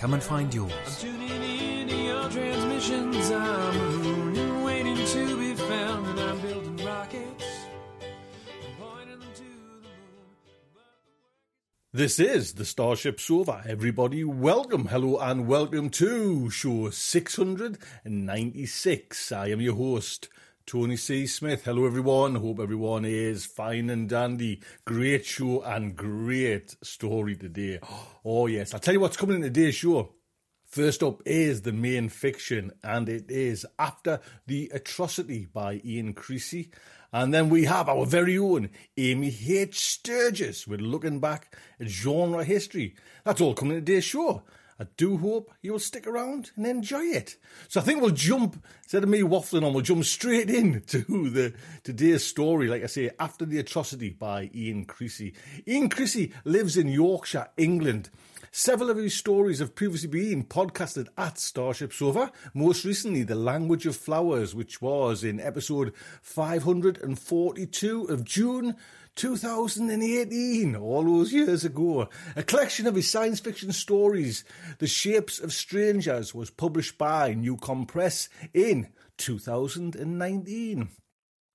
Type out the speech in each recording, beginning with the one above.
Come and find yours. Tuning in to your transmissions. I'm mooning, waiting to be found, and I'm building rockets. pointing them to the moon. This is the Starship Sofa. Everybody, welcome, hello, and welcome to show 696. I am your host, Tony C. Smith. Hello, everyone. Hope everyone is fine and dandy. Great show and great story today. Oh, yes. I'll tell you what's coming in today's show. First up is the main fiction, and it is After the Atrocity by Ian Creasey. And then we have our very own Amy H. Sturgis with looking back at genre history. That's all coming in today's show. I do hope you will stick around and enjoy it. So I think we'll jump, instead of me waffling on, we'll jump straight in to the today's story, like I say, After the Atrocity by Ian Creasey. Ian Creasey lives in Yorkshire, England. Several of his stories have previously been podcasted at Starship Sofa. Most recently, The Language of Flowers, which was in episode 542 of June 2018, all those years ago. A collection of his science fiction stories, The Shapes of Strangers, was published by NewCon Press in 2019.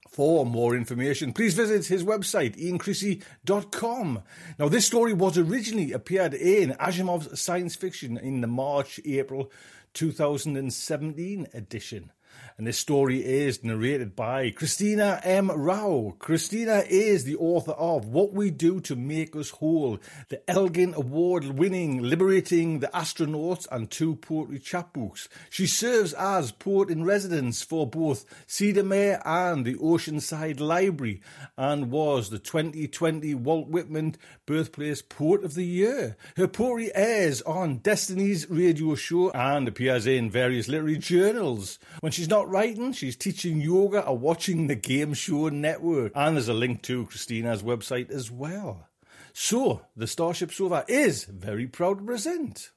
For more information, please visit his website, iancreasey.com. Now, this story was originally appeared in Asimov's science fiction in the March April 2017 edition. And this story is narrated by Christina M. Rau. Christina is the author of What We Do to Make Us Whole, the Elgin Award winning Liberating the Astronauts, and two poetry chapbooks. She serves as poet in residence for both Cedarmere and the Oceanside Library and was the 2020 Walt Whitman Birthplace Poet of the Year. Her poetry airs on Destinies radio show and appears in various literary journals. When she's not writing, she's teaching yoga or watching the Game Show Network. And there's a link to Christina's website as well. So, the Starship Sofa is very proud to present.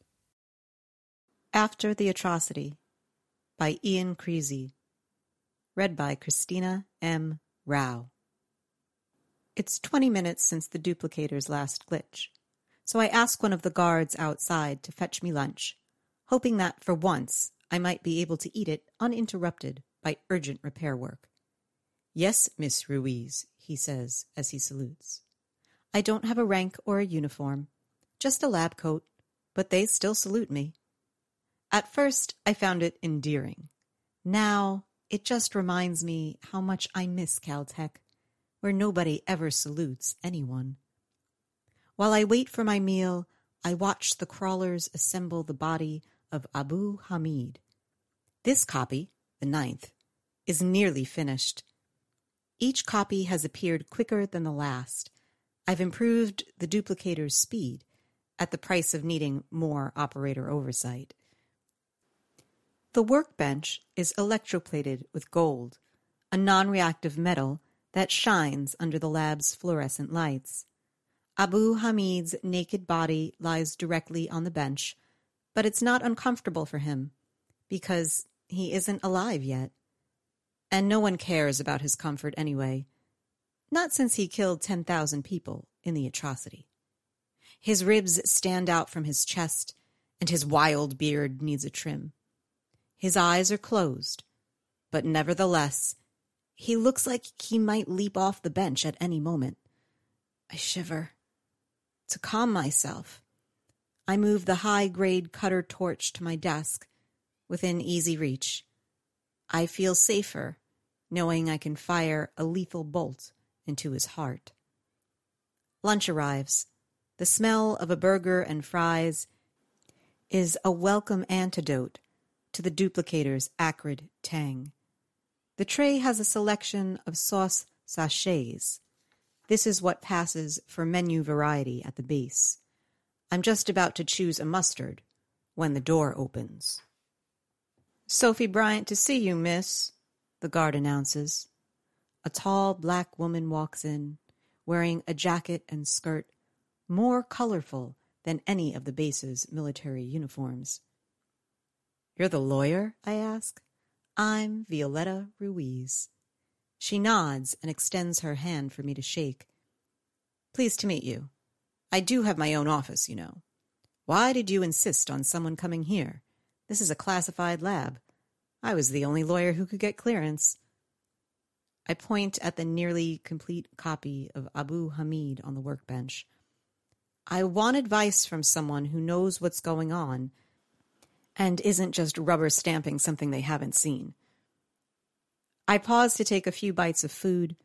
After the Atrocity by Ian Creasey. Read by Christina M. Rau. It's 20 minutes since the duplicator's last glitch, so I ask one of the guards outside to fetch me lunch, hoping that for once I might be able to eat it uninterrupted by urgent repair work. Yes, Miss Ruiz, he says as he salutes. I don't have a rank or a uniform, just a lab coat, but they still salute me. At first, I found it endearing. Now, it just reminds me how much I miss Caltech, where nobody ever salutes anyone. While I wait for my meal, I watch the crawlers assemble the body of Abu Hamid. This copy, the ninth, is nearly finished. Each copy has appeared quicker than the last. I've improved the duplicator's speed at the price of needing more operator oversight. The workbench is electroplated with gold, a non reactive metal that shines under the lab's fluorescent lights. Abu Hamid's naked body lies directly on the bench, but it's not uncomfortable for him because he isn't alive yet. And no one cares about his comfort anyway. Not since he killed 10,000 people in the atrocity. His ribs stand out from his chest, and his wild beard needs a trim. His eyes are closed, but nevertheless, he looks like he might leap off the bench at any moment. I shiver. To calm myself, I move the high grade cutter torch to my desk, within easy reach. I feel safer knowing I can fire a lethal bolt into his heart. Lunch arrives. The smell of a burger and fries is a welcome antidote to the duplicator's acrid tang. The tray has a selection of sauce sachets this is what passes for menu variety at the base. I'm just about to choose a mustard when the door opens. Sophie Bryant to see you, miss, the guard announces. A tall black woman walks in, wearing a jacket and skirt more colorful than any of the base's military uniforms. You're the lawyer? I ask. I'm Violetta Ruiz. She nods and extends her hand for me to shake. Pleased to meet you. I do have my own office, you know. Why did you insist on someone coming here? This is a classified lab. I was the only lawyer who could get clearance. I point at the nearly complete copy of Abu Hamid on the workbench. I want advice from someone who knows what's going on and isn't just rubber stamping something they haven't seen. I pause to take a few bites of food,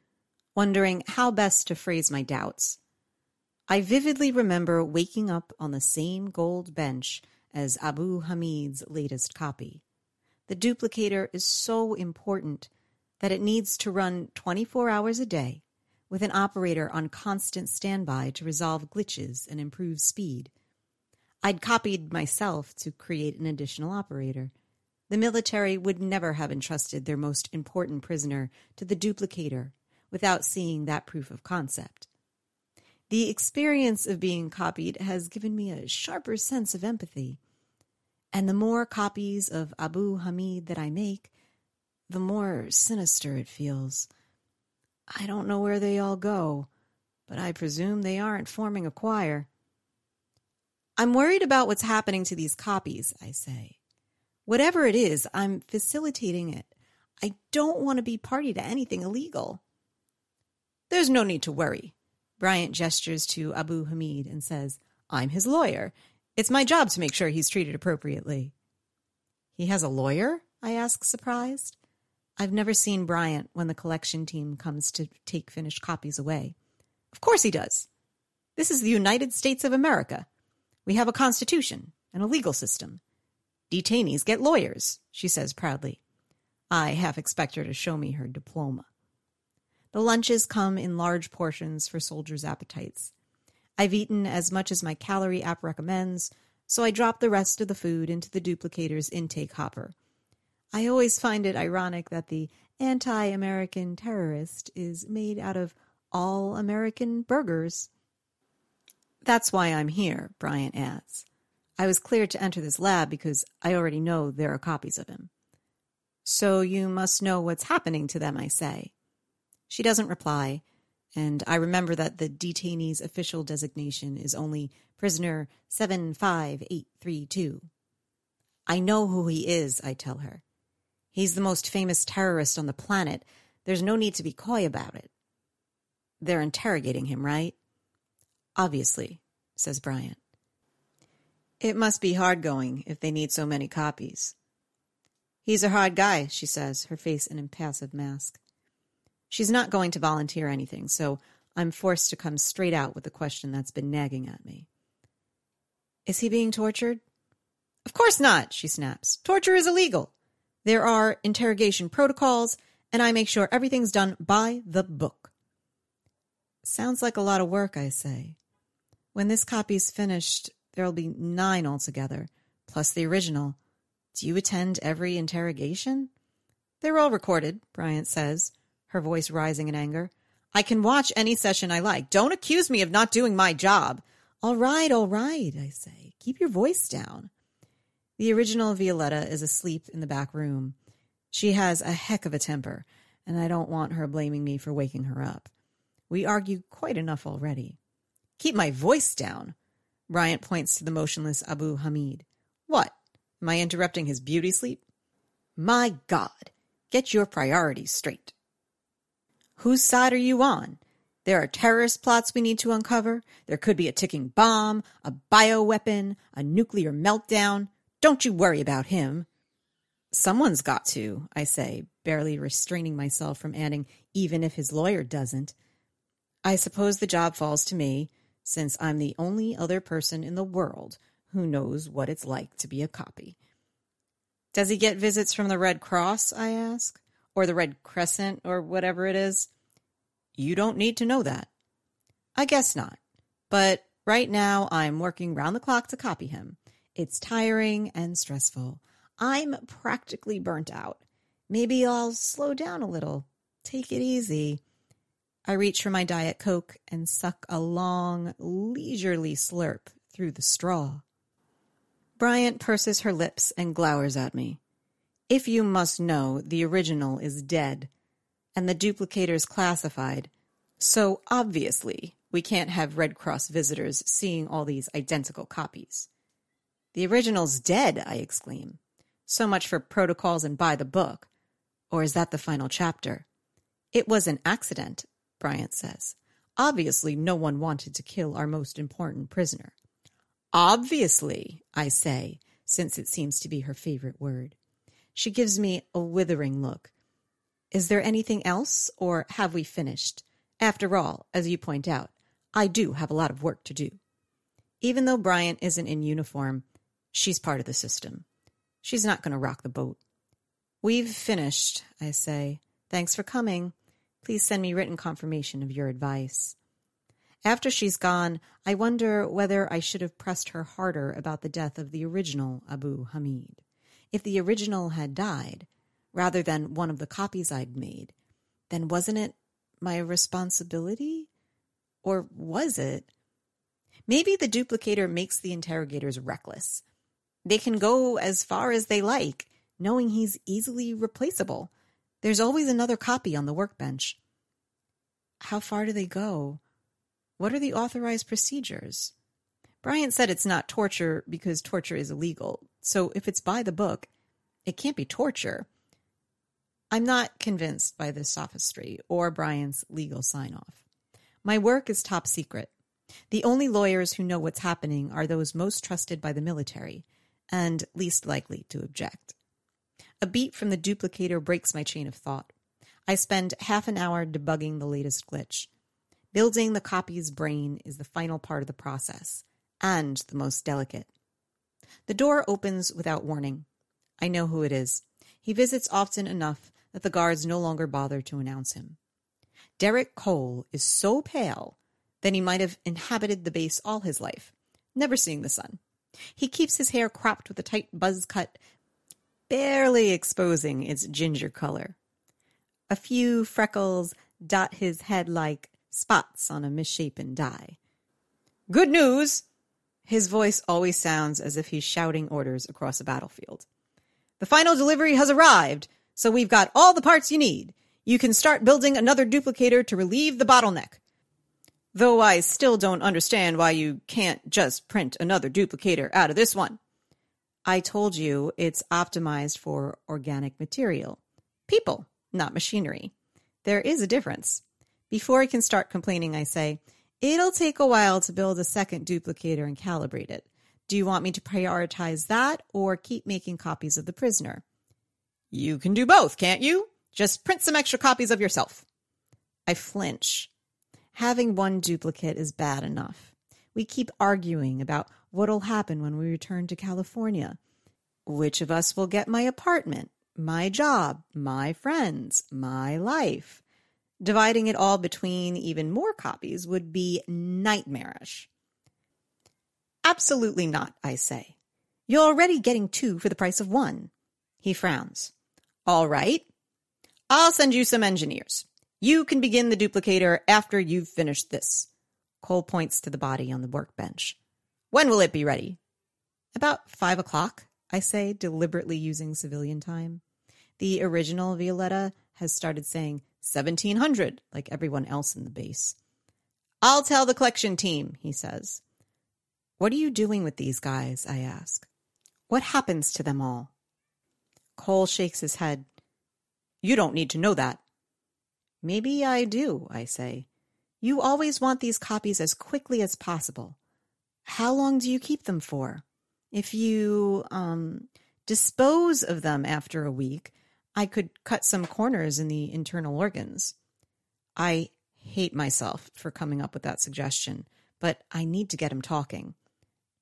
wondering how best to phrase my doubts. I vividly remember waking up on the same gold bench as Abu Hamid's latest copy. The duplicator is so important that it needs to run 24 hours a day with an operator on constant standby to resolve glitches and improve speed. I'd copied myself to create an additional operator. The military would never have entrusted their most important prisoner to the duplicator without seeing that proof of concept. The experience of being copied has given me a sharper sense of empathy. And the more copies of Abu Hamid that I make, the more sinister it feels. I don't know where they all go, but I presume they aren't forming a choir. I'm worried about what's happening to these copies, I say. Whatever it is, I'm facilitating it. I don't want to be party to anything illegal. There's no need to worry. Bryant gestures to Abu Hamid and says, I'm his lawyer. It's my job to make sure he's treated appropriately. He has a lawyer? I ask, surprised. I've never seen Bryant when the collection team comes to take finished copies away. Of course he does. This is the United States of America. We have a constitution and a legal system. Detainees get lawyers, she says proudly. I half expect her to show me her diploma. The lunches come in large portions for soldiers' appetites. I've eaten as much as my calorie app recommends, so I drop the rest of the food into the duplicator's intake hopper. I always find it ironic that the anti American terrorist is made out of all American burgers. That's why I'm here, Bryant adds. I was cleared to enter this lab because I already know there are copies of him. So you must know what's happening to them, I say. She doesn't reply, and I remember that the detainee's official designation is only prisoner 75832. I know who he is, I tell her. He's the most famous terrorist on the planet. There's no need to be coy about it. They're interrogating him, right? Obviously, says Bryant. It must be hard going if they need so many copies. He's a hard guy, she says, her face an impassive mask. She's not going to volunteer anything, so I'm forced to come straight out with the question that's been nagging at me. Is he being tortured? Of course not, she snaps. Torture is illegal. There are interrogation protocols, and I make sure everything's done by the book. Sounds like a lot of work, I say. When this copy's finished, there'll be nine altogether, plus the original. Do you attend every interrogation? They're all recorded, Bryant says, her voice rising in anger. I can watch any session I like. Don't accuse me of not doing my job. All right, all right, I say. Keep your voice down. The original Violetta is asleep in the back room. She has a heck of a temper, and I don't want her blaming me for waking her up. We argue quite enough already. Keep my voice down. Bryant points to the motionless Abu Hamid. What? Am I interrupting his beauty sleep? My God, get your priorities straight. Whose side are you on? There are terrorist plots we need to uncover. There could be a ticking bomb, a bioweapon, a nuclear meltdown. Don't you worry about him. Someone's got to, I say, barely restraining myself from adding, even if his lawyer doesn't. I suppose the job falls to me, since I'm the only other person in the world who knows what it's like to be a copy. Does he get visits from the Red Cross? I ask. Or the Red Crescent, or whatever it is? You don't need to know that. I guess not. But right now, I'm working round the clock to copy him. It's tiring and stressful. I'm practically burnt out. Maybe I'll slow down a little. Take it easy. I reach for my Diet Coke and suck a long, leisurely slurp through the straw. Bryant purses her lips and glowers at me. If you must know, the original is dead and the duplicator's classified. So obviously, we can't have Red Cross visitors seeing all these identical copies. The original's dead, I exclaim. So much for protocols and by the book. Or is that the final chapter? It was an accident, Bryant says. Obviously, no one wanted to kill our most important prisoner. Obviously, I say, since it seems to be her favorite word. She gives me a withering look. Is there anything else, or have we finished? After all, as you point out, I do have a lot of work to do. Even though Bryant isn't in uniform, she's part of the system. She's not going to rock the boat. We've finished, I say. Thanks for coming. Please send me written confirmation of your advice. After she's gone, I wonder whether I should have pressed her harder about the death of the original Abu Hamid. If the original had died, rather than one of the copies I'd made, then wasn't it my responsibility? Or was it? Maybe the duplicator makes the interrogators reckless. They can go as far as they like, knowing he's easily replaceable. There's always another copy on the workbench. How far do they go? What are the authorized procedures? Bryant said it's not torture because torture is illegal. So if it's by the book, it can't be torture. I'm not convinced by this sophistry or Bryant's legal sign off. My work is top secret. The only lawyers who know what's happening are those most trusted by the military and least likely to object. A beat from the duplicator breaks my chain of thought. I spend half an hour debugging the latest glitch. Building the copy's brain is the final part of the process and the most delicate. The door opens without warning. I know who it is. He visits often enough that the guards no longer bother to announce him. Derek Cole is so pale that he might have inhabited the base all his life, never seeing the sun. He keeps his hair cropped with a tight buzz cut, barely exposing its ginger color. A few freckles dot his head like spots on a misshapen die. Good news! His voice always sounds as if he's shouting orders across a battlefield. The final delivery has arrived, so we've got all the parts you need. You can start building another duplicator to relieve the bottleneck. Though I still don't understand why you can't just print another duplicator out of this one. I told you it's optimized for organic material. People, not machinery. There is a difference. Before I can start complaining, I say, it'll take a while to build a second duplicator and calibrate it. Do you want me to prioritize that or keep making copies of the prisoner? You can do both, can't you? Just print some extra copies of yourself. I flinch. Having one duplicate is bad enough. We keep arguing about what'll happen when we return to California. Which of us will get my apartment? my job, my friends, my life. Dividing it all between even more copies would be nightmarish. Absolutely not, I say. You're already getting two for the price of one. He frowns. All right. I'll send you some engineers. You can begin the duplicator after you've finished this. Cole points to the body on the workbench. When will it be ready? About five o'clock, I say, deliberately using civilian time. The original Violetta has started saying 1700, like everyone else in the base. I'll tell the collection team, he says. What are you doing with these guys? I ask. What happens to them all? Cole shakes his head. You don't need to know that. Maybe I do, I say. You always want these copies as quickly as possible. How long do you keep them for? If you um, dispose of them after a week, I could cut some corners in the internal organs. I hate myself for coming up with that suggestion, but I need to get him talking.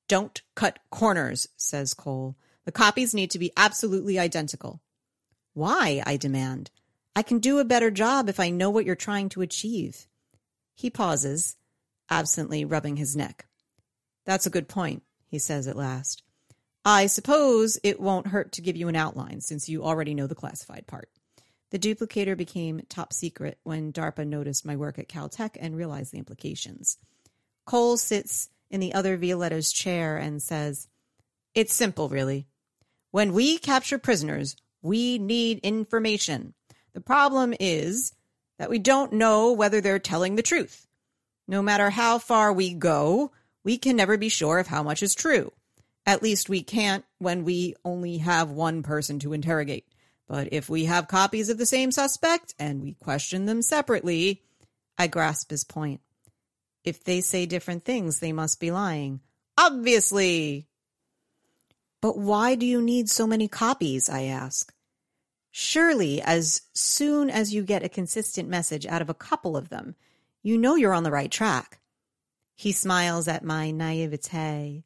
Don't cut corners, says Cole. The copies need to be absolutely identical. Why? I demand. I can do a better job if I know what you're trying to achieve. He pauses, absently rubbing his neck. That's a good point, he says at last. I suppose it won't hurt to give you an outline since you already know the classified part. The duplicator became top secret when DARPA noticed my work at Caltech and realized the implications. Cole sits in the other Violetta's chair and says, It's simple, really. When we capture prisoners, we need information. The problem is that we don't know whether they're telling the truth. No matter how far we go, we can never be sure of how much is true. At least we can't when we only have one person to interrogate. But if we have copies of the same suspect and we question them separately, I grasp his point. If they say different things, they must be lying. Obviously. But why do you need so many copies? I ask. Surely, as soon as you get a consistent message out of a couple of them, you know you're on the right track. He smiles at my naivete.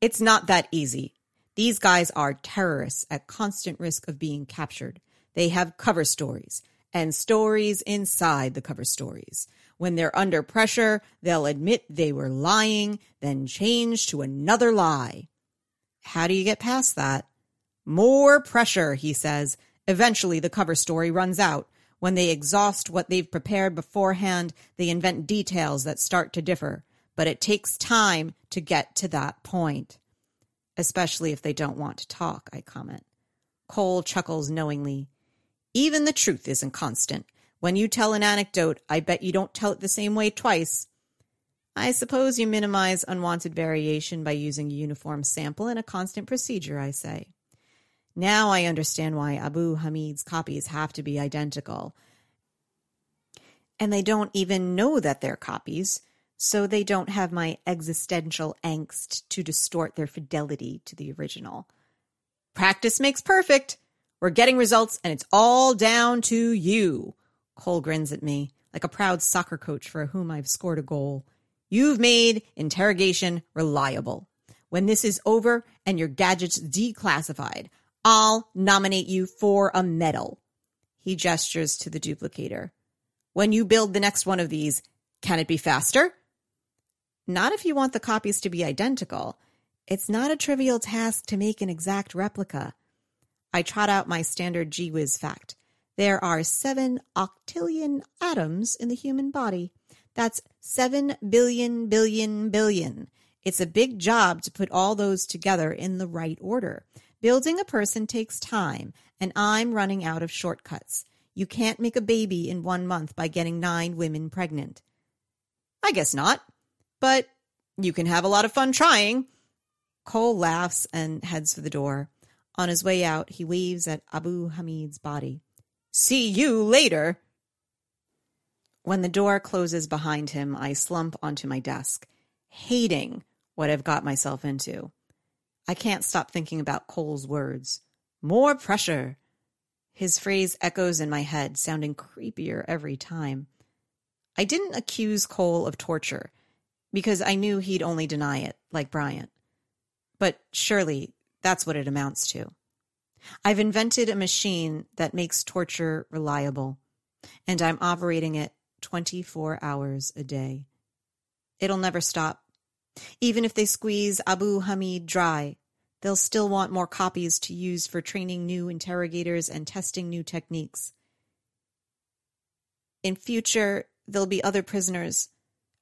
It's not that easy. These guys are terrorists at constant risk of being captured. They have cover stories and stories inside the cover stories. When they're under pressure, they'll admit they were lying, then change to another lie. How do you get past that? More pressure, he says. Eventually, the cover story runs out. When they exhaust what they've prepared beforehand, they invent details that start to differ. But it takes time to get to that point. Especially if they don't want to talk, I comment. Cole chuckles knowingly. Even the truth isn't constant. When you tell an anecdote, I bet you don't tell it the same way twice. I suppose you minimize unwanted variation by using a uniform sample and a constant procedure, I say. Now I understand why Abu Hamid's copies have to be identical. And they don't even know that they're copies, so they don't have my existential angst to distort their fidelity to the original. Practice makes perfect. We're getting results, and it's all down to you. Cole grins at me like a proud soccer coach for whom I've scored a goal. You've made interrogation reliable. When this is over and your gadget's declassified, I'll nominate you for a medal. He gestures to the duplicator. When you build the next one of these, can it be faster? Not if you want the copies to be identical. It's not a trivial task to make an exact replica. I trot out my standard GWiz fact. There are seven octillion atoms in the human body. That's seven billion billion billion. It's a big job to put all those together in the right order. Building a person takes time, and I'm running out of shortcuts. You can't make a baby in one month by getting nine women pregnant. I guess not, but you can have a lot of fun trying. Cole laughs and heads for the door. On his way out, he waves at Abu Hamid's body. See you later. When the door closes behind him, I slump onto my desk, hating what I've got myself into. I can't stop thinking about Cole's words. More pressure. His phrase echoes in my head, sounding creepier every time. I didn't accuse Cole of torture because I knew he'd only deny it, like Bryant. But surely that's what it amounts to. I've invented a machine that makes torture reliable, and I'm operating it 24 hours a day. It'll never stop. Even if they squeeze Abu Hamid dry, they'll still want more copies to use for training new interrogators and testing new techniques. In future, there'll be other prisoners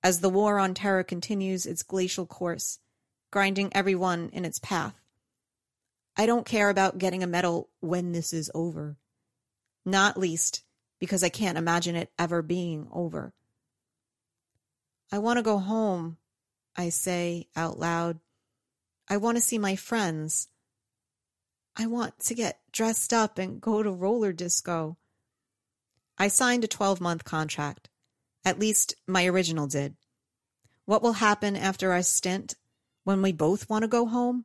as the war on terror continues its glacial course, grinding everyone in its path. I don't care about getting a medal when this is over. Not least because I can't imagine it ever being over. I want to go home, I say out loud. I want to see my friends. I want to get dressed up and go to roller disco. I signed a 12 month contract. At least my original did. What will happen after our stint when we both want to go home?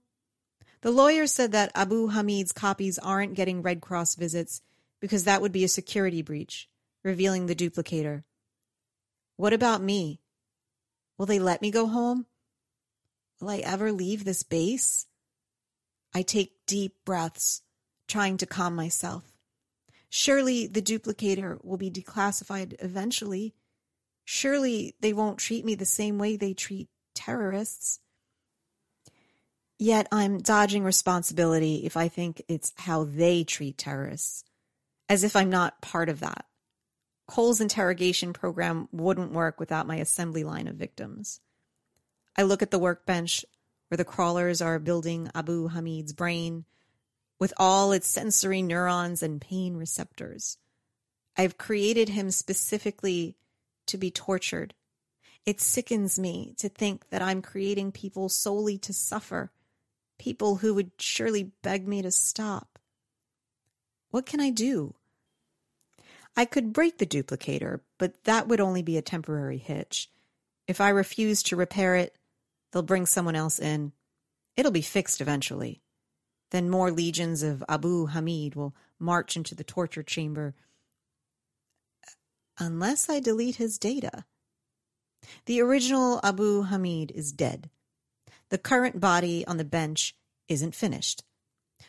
The lawyer said that Abu Hamid's copies aren't getting Red Cross visits because that would be a security breach, revealing the duplicator. What about me? Will they let me go home? Will I ever leave this base? I take deep breaths, trying to calm myself. Surely the duplicator will be declassified eventually. Surely they won't treat me the same way they treat terrorists. Yet I'm dodging responsibility if I think it's how they treat terrorists, as if I'm not part of that. Cole's interrogation program wouldn't work without my assembly line of victims. I look at the workbench where the crawlers are building Abu Hamid's brain with all its sensory neurons and pain receptors. I've created him specifically to be tortured. It sickens me to think that I'm creating people solely to suffer, people who would surely beg me to stop. What can I do? I could break the duplicator, but that would only be a temporary hitch. If I refuse to repair it, they'll bring someone else in. It'll be fixed eventually. Then more legions of Abu Hamid will march into the torture chamber unless I delete his data. The original Abu Hamid is dead. The current body on the bench isn't finished,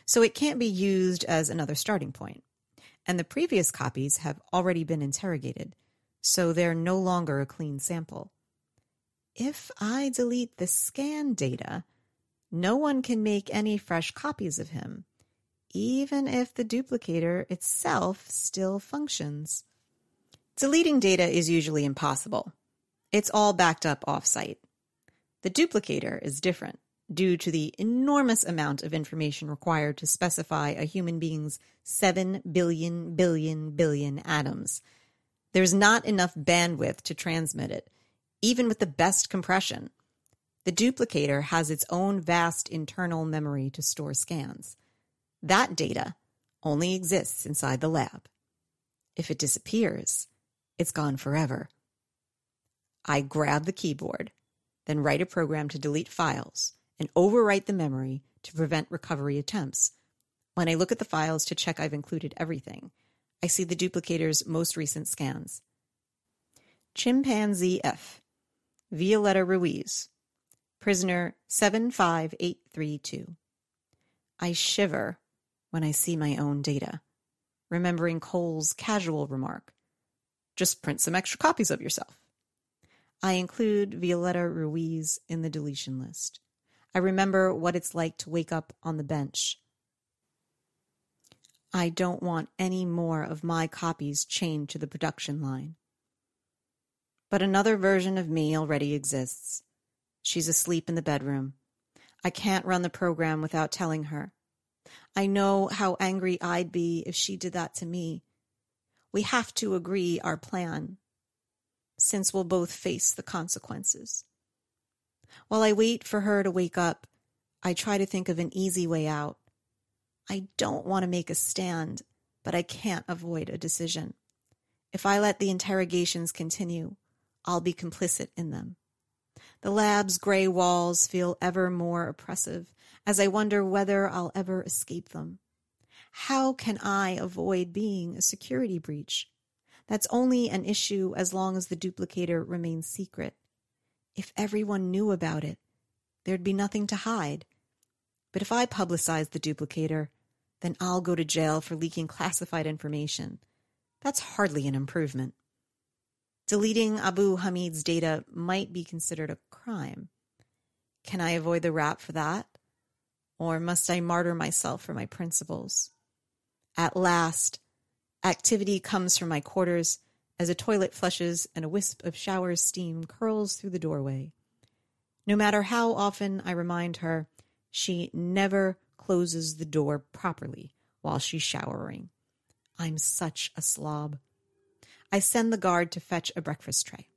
so it can't be used as another starting point. And the previous copies have already been interrogated, so they're no longer a clean sample. If I delete the scan data, no one can make any fresh copies of him, even if the duplicator itself still functions. Deleting data is usually impossible. It's all backed up offsite. The duplicator is different due to the enormous amount of information required to specify a human being's 7 billion billion billion atoms. There's not enough bandwidth to transmit it, even with the best compression. The duplicator has its own vast internal memory to store scans. That data only exists inside the lab. If it disappears, it's gone forever. I grab the keyboard, then write a program to delete files and overwrite the memory to prevent recovery attempts. When I look at the files to check I've included everything, I see the duplicator's most recent scans. Chimpanzee F. Violetta Ruiz. Prisoner 75832. I shiver when I see my own data, remembering Cole's casual remark just print some extra copies of yourself. I include Violetta Ruiz in the deletion list. I remember what it's like to wake up on the bench. I don't want any more of my copies chained to the production line. But another version of me already exists. She's asleep in the bedroom. I can't run the program without telling her. I know how angry I'd be if she did that to me, we have to agree our plan, since we'll both face the consequences. While I wait for her to wake up, I try to think of an easy way out. I don't want to make a stand, but I can't avoid a decision. If I let the interrogations continue, I'll be complicit in them. The lab's gray walls feel ever more oppressive as I wonder whether I'll ever escape them. How can I avoid being a security breach? That's only an issue as long as the duplicator remains secret. If everyone knew about it, there'd be nothing to hide. But if I publicize the duplicator, then I'll go to jail for leaking classified information. That's hardly an improvement. Deleting Abu Hamid's data might be considered a crime. Can I avoid the rap for that? Or must I martyr myself for my principles? At last, activity comes from my quarters as a toilet flushes and a wisp of shower steam curls through the doorway. No matter how often I remind her, she never closes the door properly while she's showering. I'm such a slob. I send the guard to fetch a breakfast tray.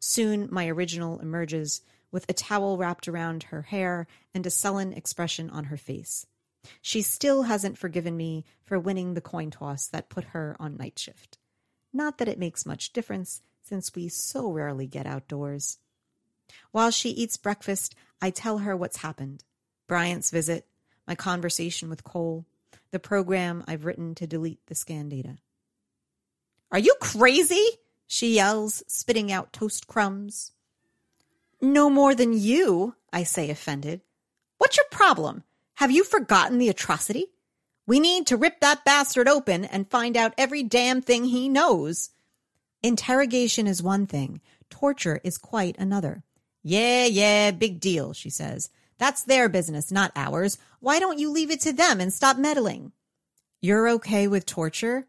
Soon my original emerges with a towel wrapped around her hair and a sullen expression on her face. She still hasn't forgiven me for winning the coin toss that put her on night shift. Not that it makes much difference, since we so rarely get outdoors. While she eats breakfast, I tell her what's happened Bryant's visit, my conversation with Cole, the program I've written to delete the scan data. Are you crazy? She yells, spitting out toast crumbs. No more than you, I say, offended. What's your problem? Have you forgotten the atrocity? We need to rip that bastard open and find out every damn thing he knows. Interrogation is one thing, torture is quite another. Yeah, yeah, big deal, she says. That's their business, not ours. Why don't you leave it to them and stop meddling? You're okay with torture?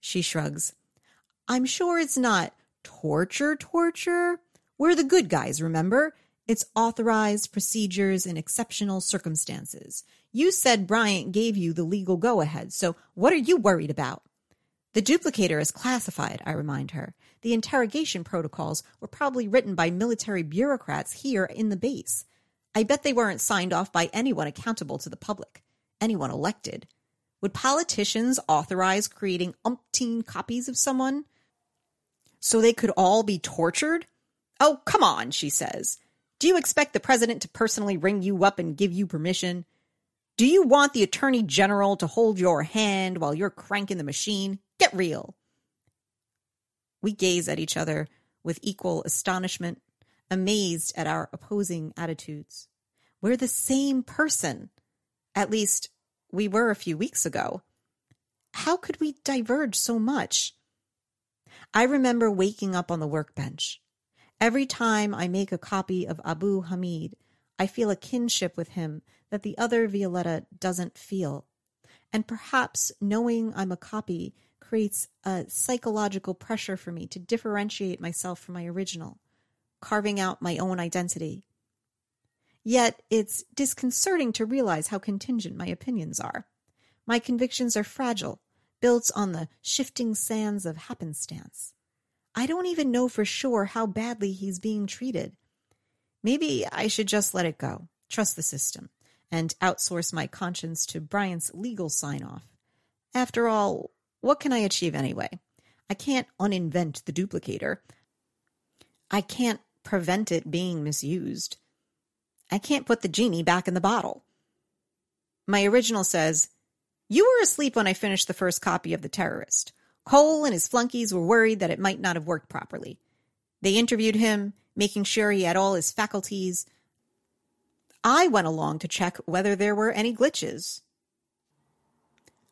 She shrugs. I'm sure it's not torture, torture. We're the good guys, remember? It's authorized procedures in exceptional circumstances. You said Bryant gave you the legal go ahead, so what are you worried about? The duplicator is classified, I remind her. The interrogation protocols were probably written by military bureaucrats here in the base. I bet they weren't signed off by anyone accountable to the public, anyone elected. Would politicians authorize creating umpteen copies of someone so they could all be tortured? Oh, come on, she says. Do you expect the president to personally ring you up and give you permission? Do you want the attorney general to hold your hand while you're cranking the machine? Get real. We gaze at each other with equal astonishment, amazed at our opposing attitudes. We're the same person. At least, we were a few weeks ago. How could we diverge so much? I remember waking up on the workbench. Every time I make a copy of Abu Hamid, I feel a kinship with him that the other Violetta doesn't feel. And perhaps knowing I'm a copy creates a psychological pressure for me to differentiate myself from my original, carving out my own identity. Yet it's disconcerting to realize how contingent my opinions are. My convictions are fragile, built on the shifting sands of happenstance. I don't even know for sure how badly he's being treated. Maybe I should just let it go, trust the system, and outsource my conscience to Bryant's legal sign off. After all, what can I achieve anyway? I can't uninvent the duplicator. I can't prevent it being misused. I can't put the genie back in the bottle. My original says, You were asleep when I finished the first copy of The Terrorist. Cole and his flunkies were worried that it might not have worked properly. They interviewed him, making sure he had all his faculties. I went along to check whether there were any glitches.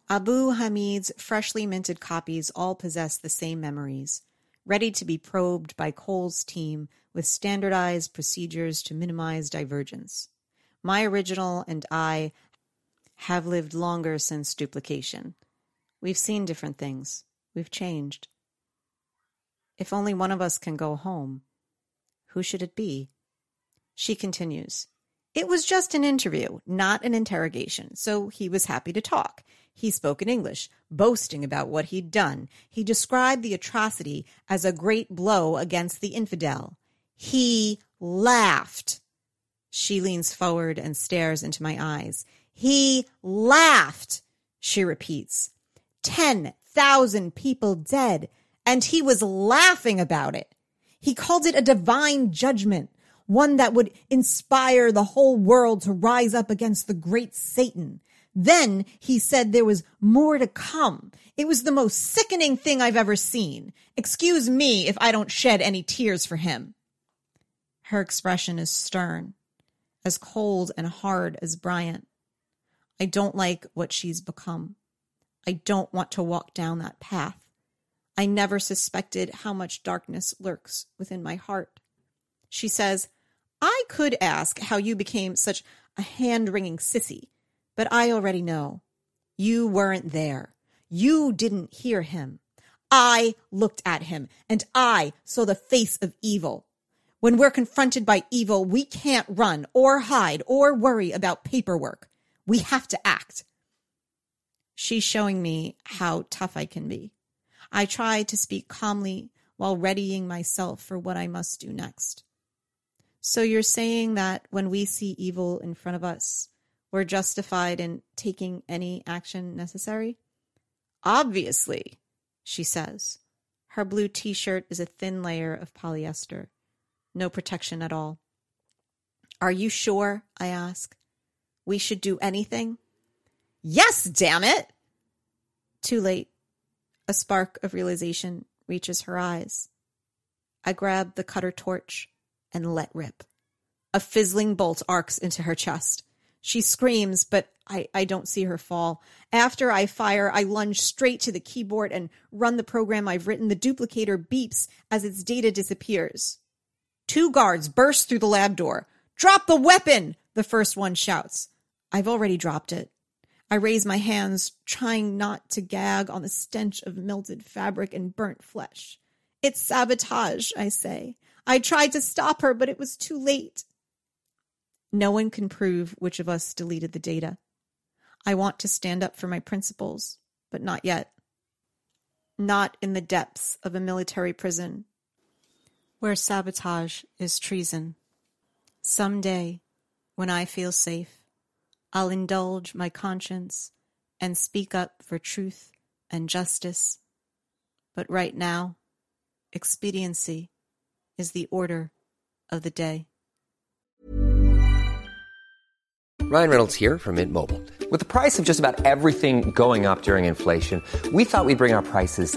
Abu Hamid's freshly minted copies all possess the same memories, ready to be probed by Cole's team with standardized procedures to minimize divergence. My original and I have lived longer since duplication. We've seen different things. We've changed. If only one of us can go home, who should it be? She continues. It was just an interview, not an interrogation, so he was happy to talk. He spoke in English, boasting about what he'd done. He described the atrocity as a great blow against the infidel. He laughed. She leans forward and stares into my eyes. He laughed, she repeats. Ten thousand people dead, and he was laughing about it. He called it a divine judgment, one that would inspire the whole world to rise up against the great Satan. Then he said there was more to come. It was the most sickening thing I've ever seen. Excuse me if I don't shed any tears for him. Her expression is stern, as cold and hard as Bryant. I don't like what she's become. I don't want to walk down that path. I never suspected how much darkness lurks within my heart. She says, I could ask how you became such a hand wringing sissy, but I already know. You weren't there. You didn't hear him. I looked at him and I saw the face of evil. When we're confronted by evil, we can't run or hide or worry about paperwork. We have to act. She's showing me how tough I can be. I try to speak calmly while readying myself for what I must do next. So you're saying that when we see evil in front of us, we're justified in taking any action necessary? Obviously, she says. Her blue t shirt is a thin layer of polyester no protection at all. Are you sure? I ask. We should do anything? Yes, damn it! Too late. A spark of realization reaches her eyes. I grab the cutter torch and let rip. A fizzling bolt arcs into her chest. She screams, but I, I don't see her fall. After I fire, I lunge straight to the keyboard and run the program I've written. The duplicator beeps as its data disappears. Two guards burst through the lab door. Drop the weapon! The first one shouts. I've already dropped it. I raise my hands, trying not to gag on the stench of melted fabric and burnt flesh. It's sabotage, I say. I tried to stop her, but it was too late. No one can prove which of us deleted the data. I want to stand up for my principles, but not yet. Not in the depths of a military prison where sabotage is treason. Some day, when I feel safe, I'll indulge my conscience and speak up for truth and justice. But right now, expediency is the order of the day. Ryan Reynolds here from Mint Mobile. With the price of just about everything going up during inflation, we thought we'd bring our prices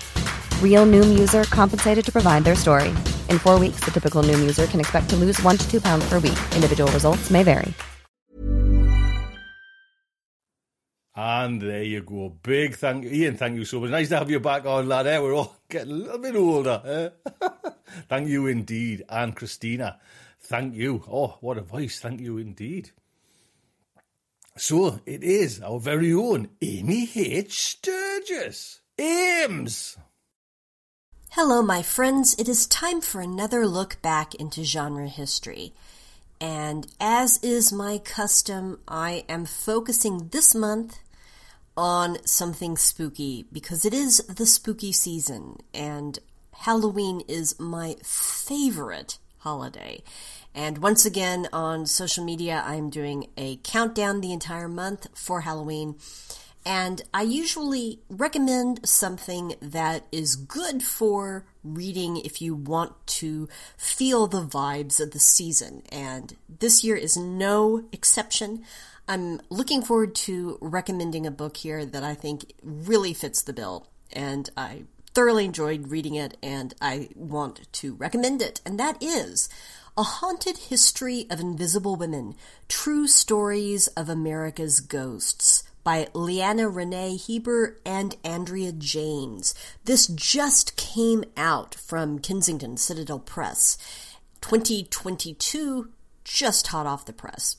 Real Noom user compensated to provide their story. In four weeks, the typical Noom user can expect to lose one to two pounds per week. Individual results may vary. And there you go. Big thank you. Ian, thank you so much. Nice to have you back on, lad. Eh? We're all getting a little bit older. Eh? thank you indeed. And Christina, thank you. Oh, what a voice. Thank you indeed. So it is our very own Amy H. Sturgis. Ames. Hello, my friends. It is time for another look back into genre history. And as is my custom, I am focusing this month on something spooky because it is the spooky season and Halloween is my favorite holiday. And once again on social media, I'm doing a countdown the entire month for Halloween. And I usually recommend something that is good for reading if you want to feel the vibes of the season. And this year is no exception. I'm looking forward to recommending a book here that I think really fits the bill. And I thoroughly enjoyed reading it and I want to recommend it. And that is A Haunted History of Invisible Women True Stories of America's Ghosts by Leanna Renee Heber and Andrea Janes. This just came out from Kensington Citadel Press. 2022, just hot off the press.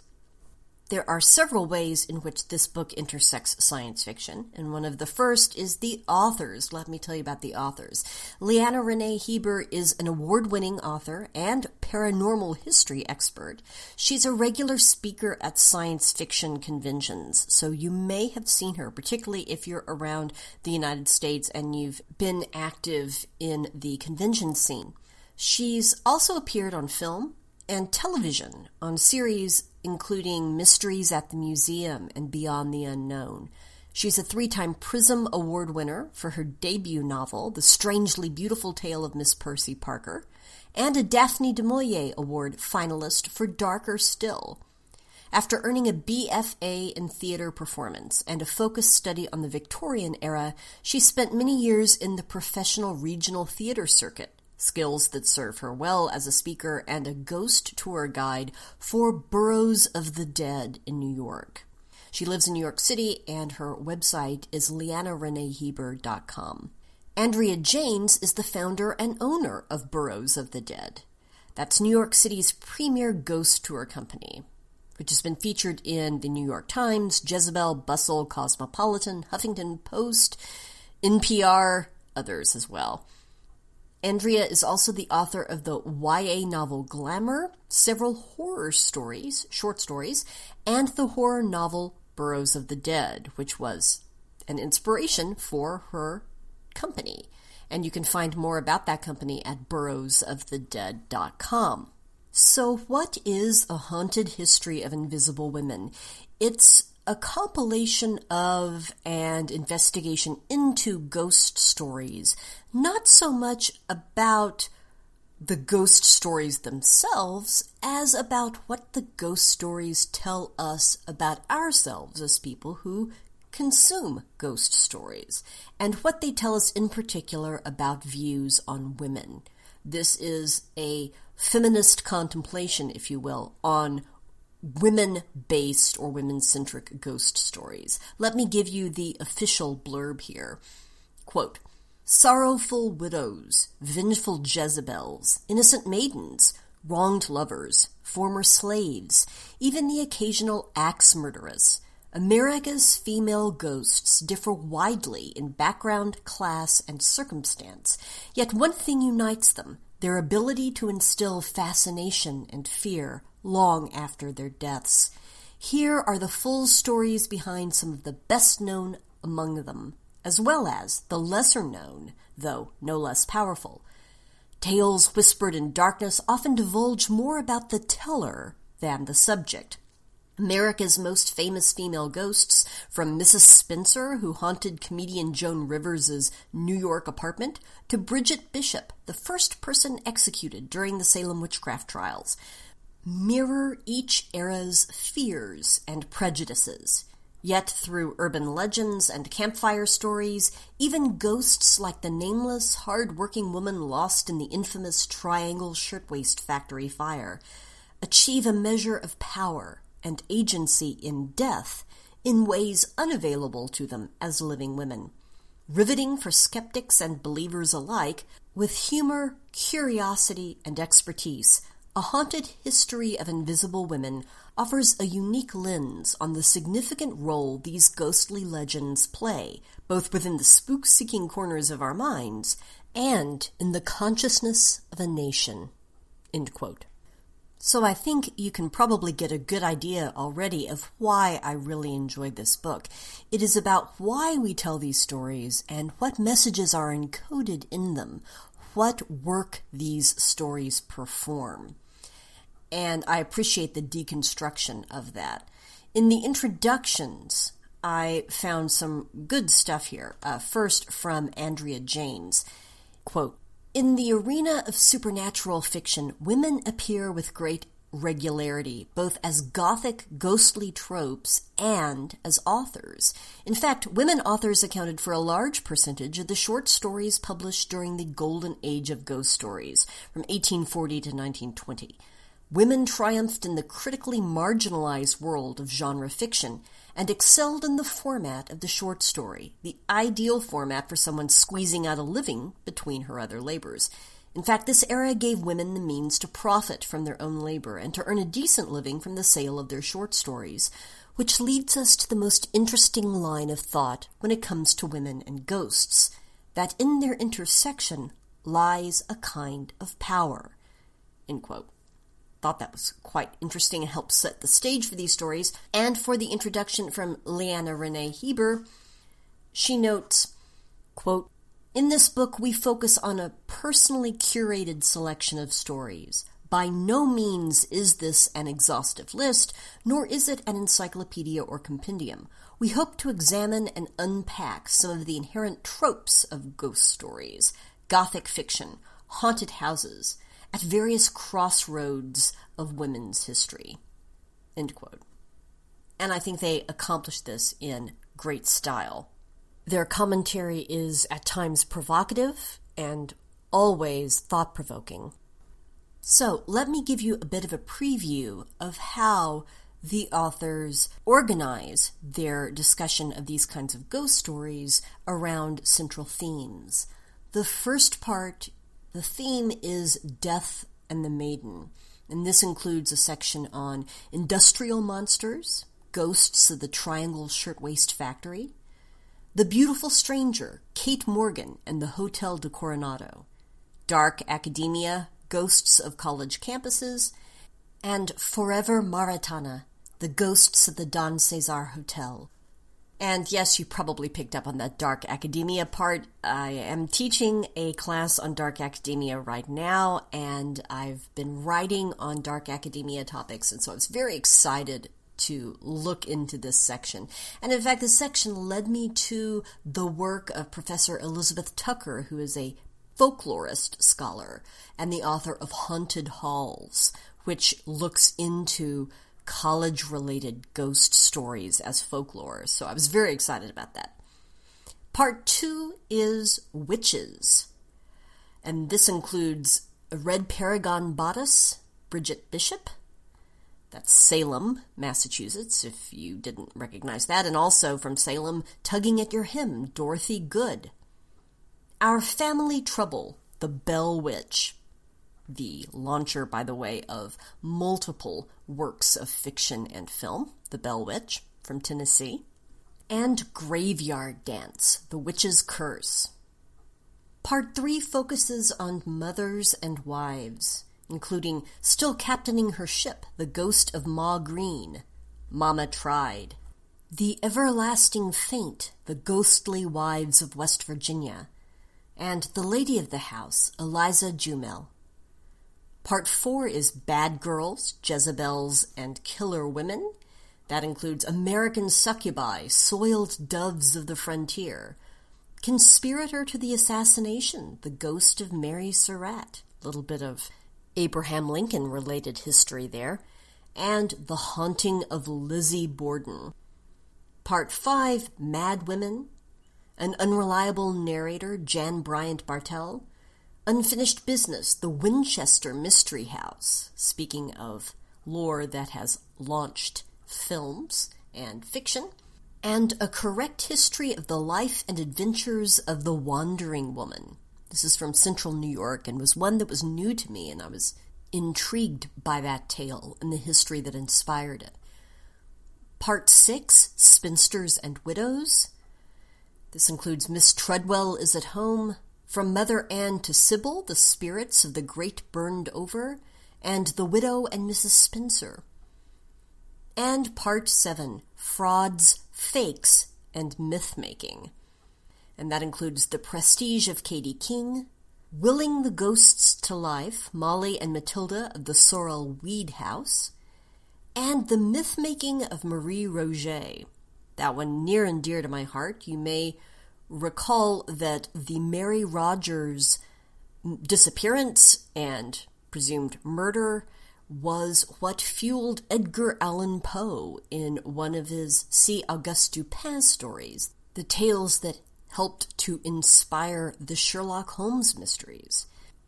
There are several ways in which this book intersects science fiction, and one of the first is the authors. Let me tell you about the authors. Leanna Renee Heber is an award winning author and paranormal history expert. She's a regular speaker at science fiction conventions, so you may have seen her, particularly if you're around the United States and you've been active in the convention scene. She's also appeared on film and television on series including Mysteries at the Museum and Beyond the Unknown. She's a three time Prism Award winner for her debut novel, The Strangely Beautiful Tale of Miss Percy Parker, and a Daphne du Maurier Award finalist for Darker Still. After earning a BFA in theater performance and a focused study on the Victorian era, she spent many years in the professional regional theater circuit, skills that serve her well as a speaker and a ghost tour guide for Boroughs of the Dead in New York. She lives in New York City and her website is leannareneeheber.com. Andrea Janes is the founder and owner of Boroughs of the Dead. That's New York City's premier ghost tour company, which has been featured in the New York Times, Jezebel, Bustle, Cosmopolitan, Huffington Post, NPR, others as well. Andrea is also the author of the YA novel Glamour, several horror stories, short stories, and the horror novel Boroughs of the Dead, which was an inspiration for her company. And you can find more about that company at boroughsofthedead.com. So, what is A Haunted History of Invisible Women? It's a compilation of and investigation into ghost stories, not so much about the ghost stories themselves as about what the ghost stories tell us about ourselves as people who consume ghost stories, and what they tell us in particular about views on women. This is a feminist contemplation, if you will, on women based or women centric ghost stories. Let me give you the official blurb here. Quote, Sorrowful widows, vengeful Jezebels, innocent maidens, wronged lovers, former slaves, even the occasional axe murderess. America's female ghosts differ widely in background, class, and circumstance, yet one thing unites them their ability to instill fascination and fear long after their deaths. Here are the full stories behind some of the best known among them, as well as the lesser known, though no less powerful. Tales whispered in darkness often divulge more about the teller than the subject. America's most famous female ghosts, from Mrs. Spencer, who haunted comedian Joan Rivers' New York apartment, to Bridget Bishop, the first person executed during the Salem witchcraft trials mirror each era's fears and prejudices. Yet through urban legends and campfire stories, even ghosts like the nameless, hard-working woman lost in the infamous Triangle Shirtwaist Factory fire achieve a measure of power and agency in death in ways unavailable to them as living women. Riveting for skeptics and believers alike, with humor, curiosity, and expertise, a Haunted History of Invisible Women offers a unique lens on the significant role these ghostly legends play, both within the spook seeking corners of our minds and in the consciousness of a nation. So I think you can probably get a good idea already of why I really enjoyed this book. It is about why we tell these stories and what messages are encoded in them, what work these stories perform and I appreciate the deconstruction of that. In the introductions, I found some good stuff here. Uh, first, from Andrea Janes Quote, in the arena of supernatural fiction, women appear with great regularity, both as gothic, ghostly tropes and as authors. In fact, women authors accounted for a large percentage of the short stories published during the golden age of ghost stories, from 1840 to 1920. Women triumphed in the critically marginalized world of genre fiction and excelled in the format of the short story, the ideal format for someone squeezing out a living between her other labors. In fact, this era gave women the means to profit from their own labor and to earn a decent living from the sale of their short stories, which leads us to the most interesting line of thought when it comes to women and ghosts that in their intersection lies a kind of power. Thought that was quite interesting and helped set the stage for these stories. And for the introduction from Leanna Renee Heber, she notes, quote, in this book, we focus on a personally curated selection of stories. By no means is this an exhaustive list, nor is it an encyclopedia or compendium. We hope to examine and unpack some of the inherent tropes of ghost stories, gothic fiction, haunted houses, at various crossroads of women's history. End quote. And I think they accomplished this in great style. Their commentary is at times provocative and always thought provoking. So, let me give you a bit of a preview of how the authors organize their discussion of these kinds of ghost stories around central themes. The first part, the theme is Death and the Maiden, and this includes a section on industrial monsters, ghosts of the Triangle Shirtwaist Factory, the Beautiful Stranger, Kate Morgan, and the Hotel de Coronado, Dark Academia, Ghosts of College Campuses, and Forever Maritana, The Ghosts of the Don Cesar Hotel. And yes, you probably picked up on that Dark Academia part. I am teaching a class on Dark Academia right now, and I've been writing on Dark Academia topics, and so I was very excited to look into this section. And in fact, this section led me to the work of Professor Elizabeth Tucker, who is a folklorist scholar and the author of Haunted Halls, which looks into college related ghost stories as folklore. So I was very excited about that. Part two is Witches. And this includes a Red Paragon Bodice, Bridget Bishop, that's Salem, Massachusetts, if you didn't recognize that. And also from Salem, Tugging at Your Hem, Dorothy Good. Our Family Trouble, The Bell Witch. The launcher, by the way, of multiple works of fiction and film, The Bell Witch, from Tennessee. And Graveyard Dance, The Witch's Curse. Part 3 focuses on mothers and wives including still captaining her ship, the ghost of Ma Greene, Mama Tried, The Everlasting Faint, the ghostly wives of West Virginia, and the lady of the house, Eliza Jumel. Part four is Bad Girls, Jezebels, and Killer Women. That includes American Succubi, Soiled Doves of the Frontier, Conspirator to the Assassination, The Ghost of Mary Surratt, a little bit of Abraham Lincoln related history there, and The Haunting of Lizzie Borden. Part 5 Mad Women, An Unreliable Narrator, Jan Bryant Bartell, Unfinished Business, The Winchester Mystery House, speaking of lore that has launched films and fiction, and A Correct History of the Life and Adventures of the Wandering Woman, this is from central New York and was one that was new to me, and I was intrigued by that tale and the history that inspired it. Part 6 Spinsters and Widows. This includes Miss Tredwell is at Home, From Mother Ann to Sybil, The Spirits of the Great Burned Over, and The Widow and Mrs. Spencer. And Part 7 Frauds, Fakes, and Myth Making and that includes The Prestige of Katy King, Willing the Ghosts to Life, Molly and Matilda of the Sorrel Weed House, and The Myth Making of Marie Roget. That one near and dear to my heart. You may recall that the Mary Rogers disappearance and presumed murder was what fueled Edgar Allan Poe in one of his C. Auguste Dupin stories, the tales that helped to inspire the Sherlock Holmes mysteries.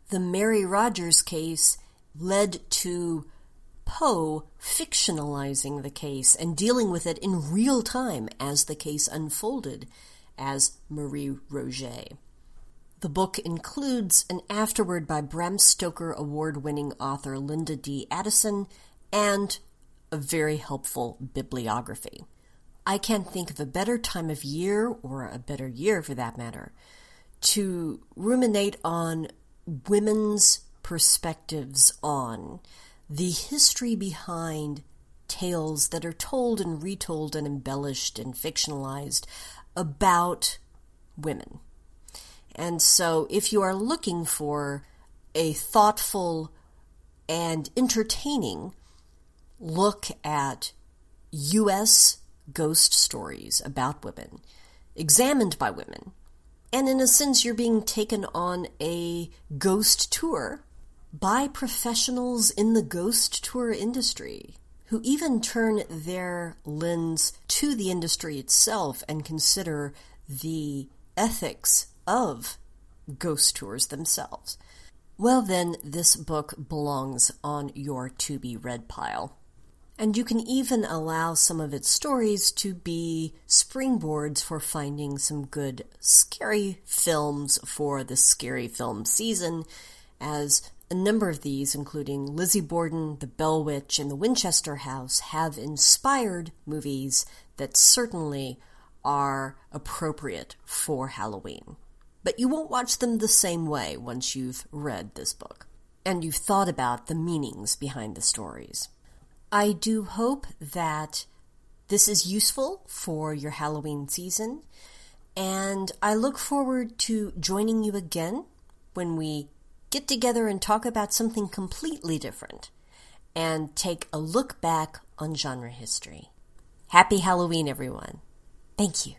The Mary Rogers case led to Poe fictionalizing the case and dealing with it in real time as the case unfolded as Marie Roget. The book includes an afterword by Bram Stoker award winning author Linda D. Addison and a very helpful bibliography. I can't think of a better time of year, or a better year for that matter, to ruminate on women's perspectives on the history behind tales that are told and retold and embellished and fictionalized about women. And so, if you are looking for a thoughtful and entertaining look at U.S. ghost stories about women, examined by women, and in a sense, you're being taken on a ghost tour by professionals in the ghost tour industry who even turn their lens to the industry itself and consider the ethics of ghost tours themselves. Well, then, this book belongs on your to be read pile. And you can even allow some of its stories to be springboards for finding some good scary films for the scary film season, as a number of these, including Lizzie Borden, The Bell Witch, and The Winchester House, have inspired movies that certainly are appropriate for Halloween. But you won't watch them the same way once you've read this book and you've thought about the meanings behind the stories. I do hope that this is useful for your Halloween season, and I look forward to joining you again when we get together and talk about something completely different and take a look back on genre history. Happy Halloween, everyone. Thank you.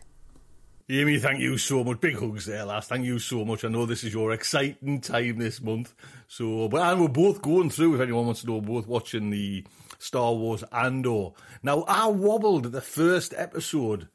Amy, thank you so much. Big hugs there, lass. Thank you so much. I know this is your exciting time this month. So, but and we're both going through, if anyone wants to know, both watching the Star Wars Andor. Now, I wobbled at the first episode.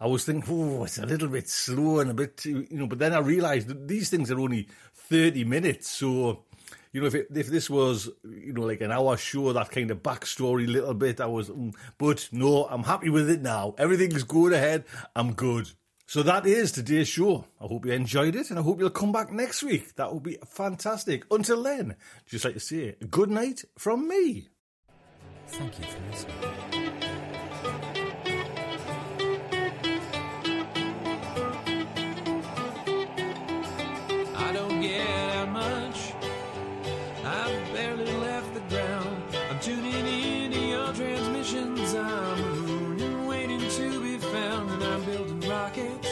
I was thinking, oh, it's a little bit slow and a bit too, you know, but then I realised that these things are only 30 minutes. So, you know, if it, if this was, you know, like an hour show, that kind of backstory little bit, I was, mm, but no, I'm happy with it now. Everything's going ahead. I'm good. So that is today's show. I hope you enjoyed it and I hope you'll come back next week. That will be fantastic. Until then, just like to say, good night from me. Thank you for listening. I'm tuning into your transmissions. I'm marooned and waiting to be found. And I'm building rockets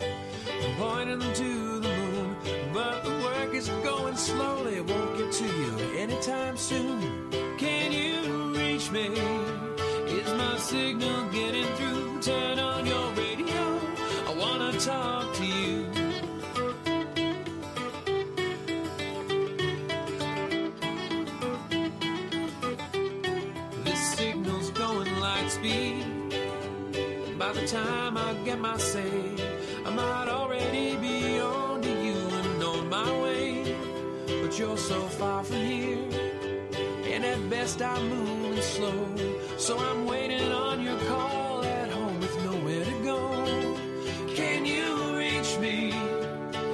and pointing them to the moon. But the work is going slowly. It won't get to you anytime soon. Can you reach me? Is my signal I'm moving slow. So I'm waiting on your call at home with nowhere to go. Can you reach me?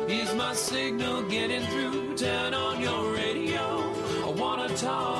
Is my signal getting through? Turn on your radio. I wanna talk